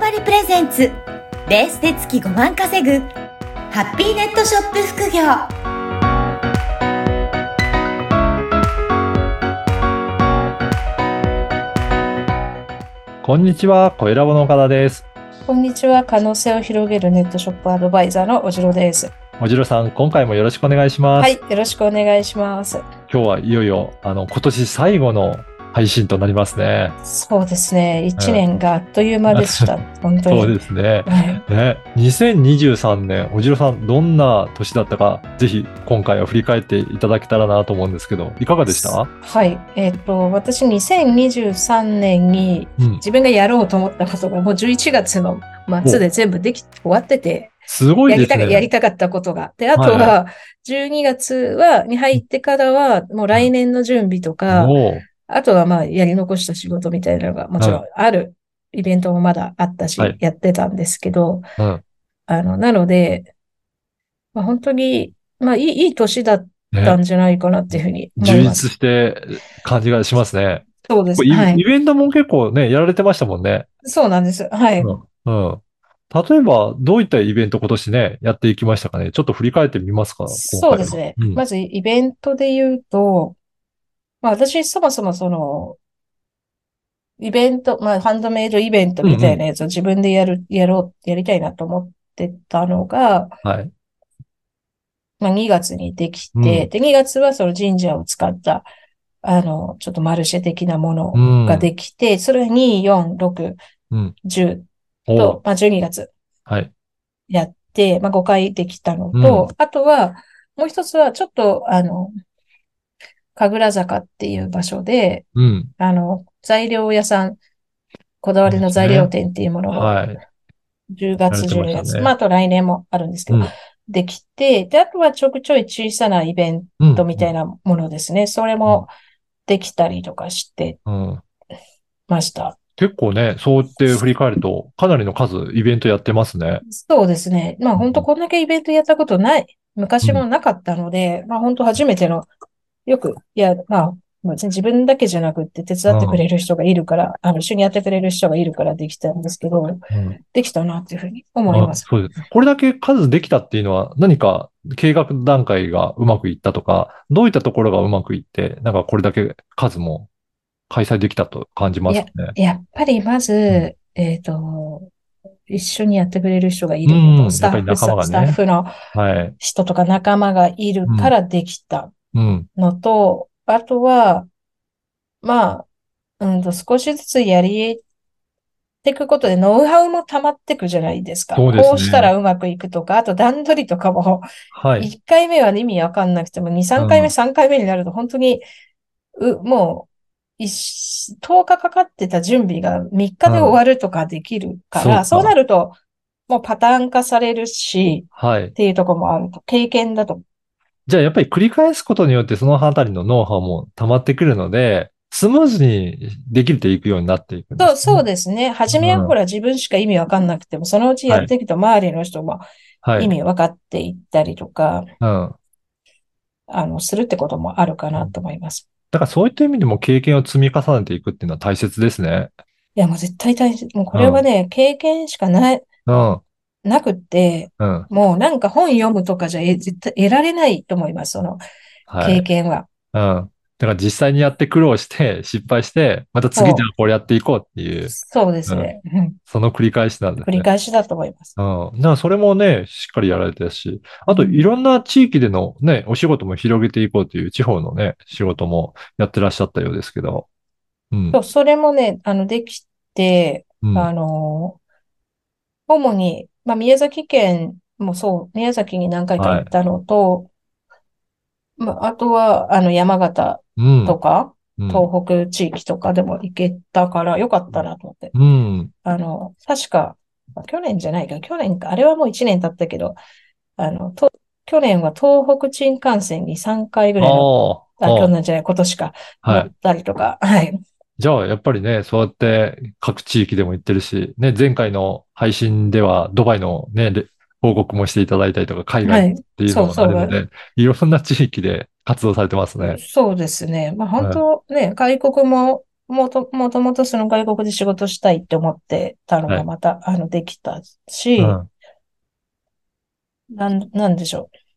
張りプレゼンツレースで月5万稼ぐハッピーネットショップ副業こんにちは、小ラボの岡田です。こんにちは。可能性を広げるネットショップアドバイザーのおじろです。おじろさん、今回もよろしくお願いします。はい。よろしくお願いします。今日はいよいよ、あの、今年最後の配信となりますね。そうですね。一年があっという間でした。本当に。そうですね。はい。ね、2023年、おじろさん、どんな年だったか、ぜひ今回は振り返っていただけたらなと思うんですけど、いかがでした？はい。えっ、と、私2023年にうん。自分がやろうと思ったことがもう11月の末で全部でき、終わってて、すごいですね。やりたか、やりたかったことが。で、あとは、12月は、に入ってからは、もう来年の準備とか、あとはまあ、やり残した仕事みたいなのがもちろんあるイベントもまだあったしはい、やってたんですけど、うん。あの、なので、まあ本当に、まあいい、いい年だったね、んじゃないかなっていうふうに思充。実して感じがしますね。そうです。これイはい。イベントも結構ね、やられてましたもんね。そうなんです。はい。うん。うん。例えば、どういったイベント今年ね、やっていきましたかね。ちょっと振り返ってみますか。そうですね。今回はまずイベントで言うと、まあ私そもそもその、イベント、まあハンドメイドイベントみたいなやつを自分でやる、やろう、やりたいなと思ってたのが、うんはい。まあ、2月にできて、うんで、2月はその神社を使った、あの、ちょっとマルシェ的なものうん。ができて、それが2、4、6、うん。10おと、まあ、12月はい。やって、まあ、5回できたのと、あとは、もう一つはちょっと、あの、神楽坂っていう場所で、うん。あの、材料屋さん、こだわりの材料店っていうものがはい。10月、12やられてました月、ねまあ、あと来年もあるんですけど、うんできて、で、あとはちょくちょい小さなイベンうん。トみたいなものですね。それもできたりとかしてうん。ました。結構ね、そうって振り返ると、かなりの数イベントやってますね。そうですね。まあ本当こんだけイベントやったことない、昔もなかったので、まあ本当初めての、よく、いや、まあ、自分だけじゃなくって手伝ってくれる人がいるから、あの、一緒にやってくれる人がいるからできたんですけど、うん。できたなっていうふうに思いますあ。そうです。これだけ数できたっていうのは、何か計画段階がうまくいったとか、どういったところがうまくいって、なんかこれだけ数も開催できたと感じますね。やっぱりまず、えっと、一緒にやってくれる人がいると、スタッフねスタッフのはい。人とか仲間がいるからできたうん。のと、あとは、まあ、うんと、少しずつやりていくことでノウハウも溜まってくじゃないですか。そうですねこうしたらうまくいくとか、あと段取りとかも、はい。1回目は意味わかんなくても、2、3回目、うん3回目になると本当に、う、もう、一10日かかってた準備が3日で終わるとかできるから、そうかそうなると、もうパターン化されるし、はいっ。ていうところもあると、経験だと。じゃあやっぱり繰り返すことによってそのあたりのノウハウも溜まってくるので、スムーズにできていくようになっていくんですそう、ねそうですね。初めはうんほら自分しか意味わかんなくても、そのうちやっていくと周りの人もはい。意味わかっていったりとか、うん。あの、するってこともあるかなと思います。だからそういった意味でも経験を積み重ねていくっていうのは大切ですね。いや、もう絶対大切。もうこれはね、経験しかない、うん。なくって、うん。もうなんか本読むとかじゃえ絶対得られないと思います、そのはい。経験は。うん。だから実際にやって苦労して、失敗して、また次じゃあこれやっていこうっていう、そうですね。うんその繰り返しなんですね。繰り返しだと思います。うん。だからそれもね、しっかりやられてるし、あとうんいろんな地域でのね、お仕事も広げていこうという地方のね、仕事もやってらっしゃったようですけど。うん。そう、それもね、あの、できて、うんあの、主に、まあ、宮崎県もそう、宮崎に何回か行ったのと、まあ、あとは、あの、山形うん。とか、うん東北地域とかでも行けたからよかったなと思って。うん。あの、確か、まあ去年じゃないか、去年か、あれはもう1年経ったけど、あの、と、去年は東北新幹線に3回ぐらいの、ああ、去あ、年じゃない、今年か、乗はい。ったりとか、はい。じゃあ、やっぱりね、そうやって各地域でも行ってるし、ね、前回の配信ではドバイのね、で報告もしていただいたりとか、海はい。外っていうのもあるので、いろんな地域で活動されてますね。そうですね。まあ本当ね、外国も、もと、もともとその外国で仕事したいって思ってたのはいがまた、あの、できたし、うんなん、なんでしょう。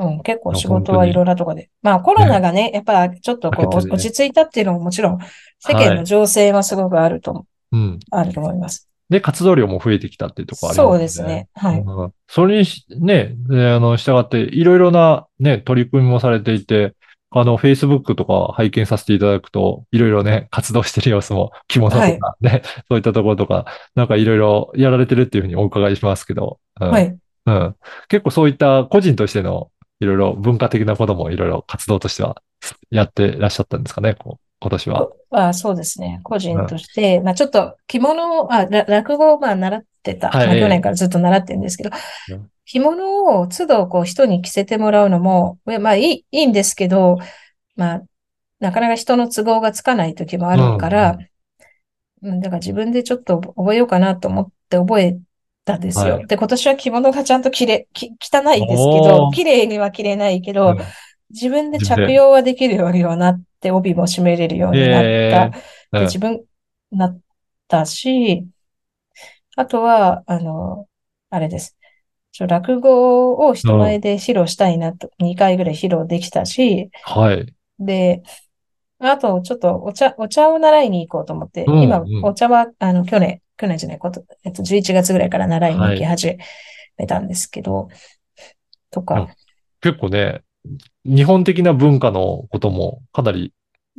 うん、結構仕事はいろんなとこで。まあコロナがね、やっぱちょっとこう、落ち着いたっていうのももちろん、世間の情勢はすごくあると、うん。あると思います。で、活動量も増えてきたっていうところありますそうですね。はい。うんそれにし、ね、であの、従って、いろいろなね、取り組みもされていて、あの、Facebook とか拝見させていただくと、いろいろね、活動してる様子も、着物とかね、そういったところとか、なんかいろいろやられてるっていうふうにお伺いしますけど、うんはい。うん。結構そういった個人としての、いろいろ文化的なこともいろいろ活動としてはやってらっしゃったんですかね、こう今年は。あそうですね。個人として、まあちょっと着物を、あ、ら落語をまあ習ってた。はいまあ去年からずっと習ってるんですけどうん、着物を都度こう人に着せてもらうのも、えまあいい、いいんですけど、まあ、なかなか人の都合がつかない時もあるから、うん、だから自分でちょっと覚えようかなと思って覚えたんですよ。はいで、今年は着物がちゃんと着れ、き汚いですけおど、ー綺麗には着れないけど、うん自分で着用はできるようにはなって、帯も締めれるようになった。えで、うん自分、なったし、あとは、あの、あれです。ちょ落語を人前で披露したいなと、2回ぐらい披露できたし、はい。で、あと、ちょっとお茶、お茶を習いに行こうと思って、今うんうん、お茶は、あの、去年、去年じゃないこと、えっと、11月ぐらいから習いに行き始めたんですけど、とうんか、結構ね、日本的な文化のこともかなり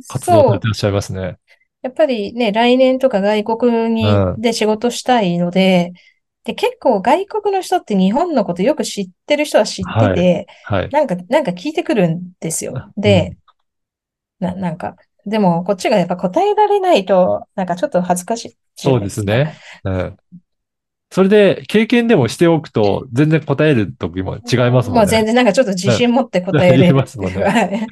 活動されてらっしゃいますね。やっぱりね、来年とか外国にう、んで仕事したいので、で、結構外国の人って日本のことよく知ってる人は知ってて、はい。なんか、なんか聞いてくるんですよ。で、な、なんか、でもこっちがやっぱ答えられないと、なんかちょっと恥ずかしいそ。うですね。うん。それで、経験でもしておくと、全然答える時も違いますもんね。もう全然なんかちょっと自信持って答えれる。ますもんね はい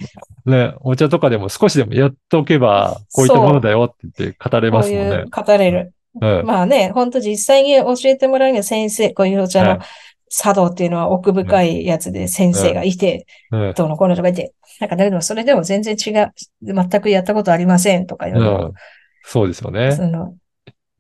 ね、お茶とかでも少しでもやっておけば、こういったものだよって言って語れこますもんねういう。語れる。うん。まあね、本当実際に教えてもらうには先生、こういうお茶のはい茶道っていうのは奥深いやつで先生がいて、うん。どうのこうのとか言って、なんかだけどそれでも全然違う、全くやったことありませんとかいううのもん。そうですよね。その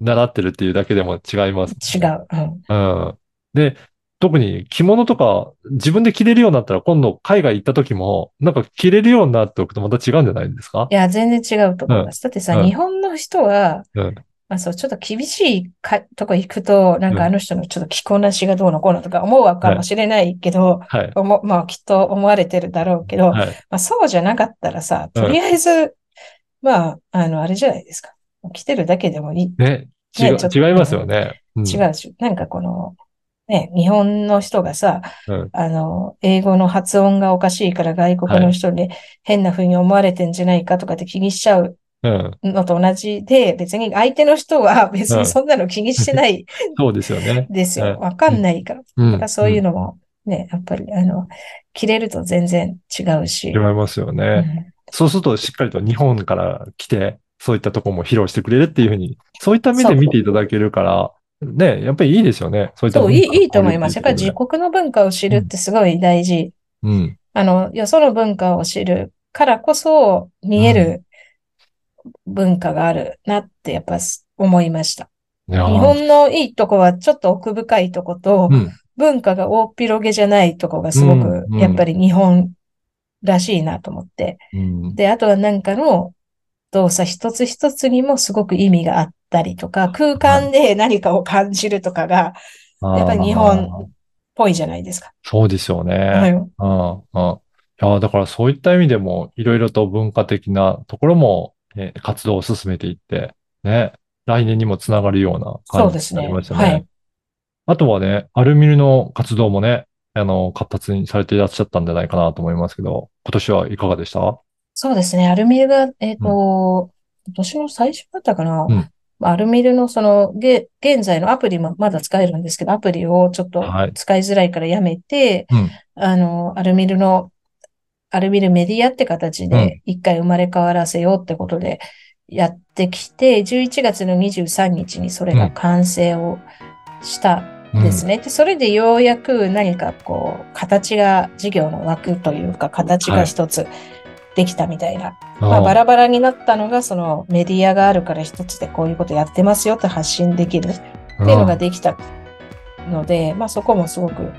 習ってるっていうだけでも違います。違う。うんうん。で、特に着物とか自分で着れるようになったら今度海外行った時もなんか着れるようになっておくとまた違うんじゃないですか？いや、全然違うと思います。だってさ、うん日本の人は、うん。まあそう、ちょっと厳しいかとこ行くと、なんうんかあの人のちょっと着こなしがどうのこうのとか思うわかもしれないけど、はい。思まあきっと思われてるだろうけど、はい。まあそうじゃなかったらさ、うんとりあえず、まあ、あの、あれじゃないですか。着てるだけでもいい。ね。違うねちょっと違いますよね。うん違うし、なんかこの、ね、日本の人がさ、うんあの、英語の発音がおかしいから外国の人に変な風に思われてんじゃないかとかって気にしちゃううん。のと同じで、別に相手の人は別にそんなの気にしてない そうですよね。ですよ。うんわかんないから。うん。だからそういうのもね、やっぱり、あの、着れると全然違うし。違いますようね。んそうするとしっかりと日本から来て、そういったところも披露してくれるっていうふうに、そういった目で見ていただけるから、ね、やっぱりいいですよね。そういったそう、いい、いいと思います。やっぱり自国の文化を知るってすごい大事。うん。あの、よその文化を知るからこそ見える文化があるなってやっぱ思いました。日本のいいとこはちょっと奥深いとことう、ん。文化が大っ広げじゃないとこがすごくやっぱり日本らしいなと思って。うん。で、あとはなんかの動作一つ一つにもすごく意味があったりとか、空間で何かを感じるとかが、やっぱり日本っぽいじゃないですか。そうですよね。はい。うん、うん。いや、だからそういった意味でも、いろいろと文化的なところも、ね、活動を進めていって、ね、来年にもつながるような感じそうですね。になりましたね。はい。あとはね、アルミルの活動もね、あの、活発にされていらっしゃったんじゃないかなと思いますけど、今年はいかがでした？そうですね。アルミルが、えっと、今年の最初だったかな？うんアルミルのその、げ、現在のアプリもまだ使えるんですけど、アプリをちょっとはい使いづらいからやめて、うんあの、アルミルの、アルミルメディアって形うん。で一回生まれ変わらせようってことでやってきて、11月の23日にそれが完成をしたんですね。で、それでようやく何かこう、形が、事業の枠というか、形が一つできたみたいな。まあ、バラバラになったのが、そのメディアがあるから一つでこういうことやってますよって発信できるっていうのができたので、まあそこもすごく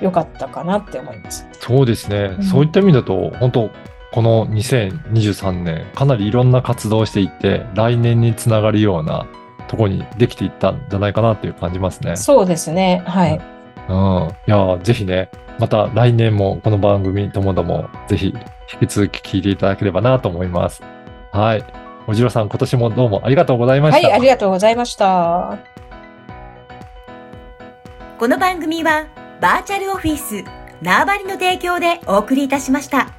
良かったかなって思います。そうですね。うんそういった意味だと、本当この2023年、かなりいろんな活動をしていって、来年につながるようなところにできていったんじゃないかなっていう感じますね。そうですね。はい。うん。いやー、ぜひね、また来年もこの番組ともども、ぜひ引き続き聞いていただければなと思います。はい。おじろさん、今年もどうもありがとうございました。はい、ありがとうございました。この番組はバーチャルオフィス縄張りの提供でお送りいたしました。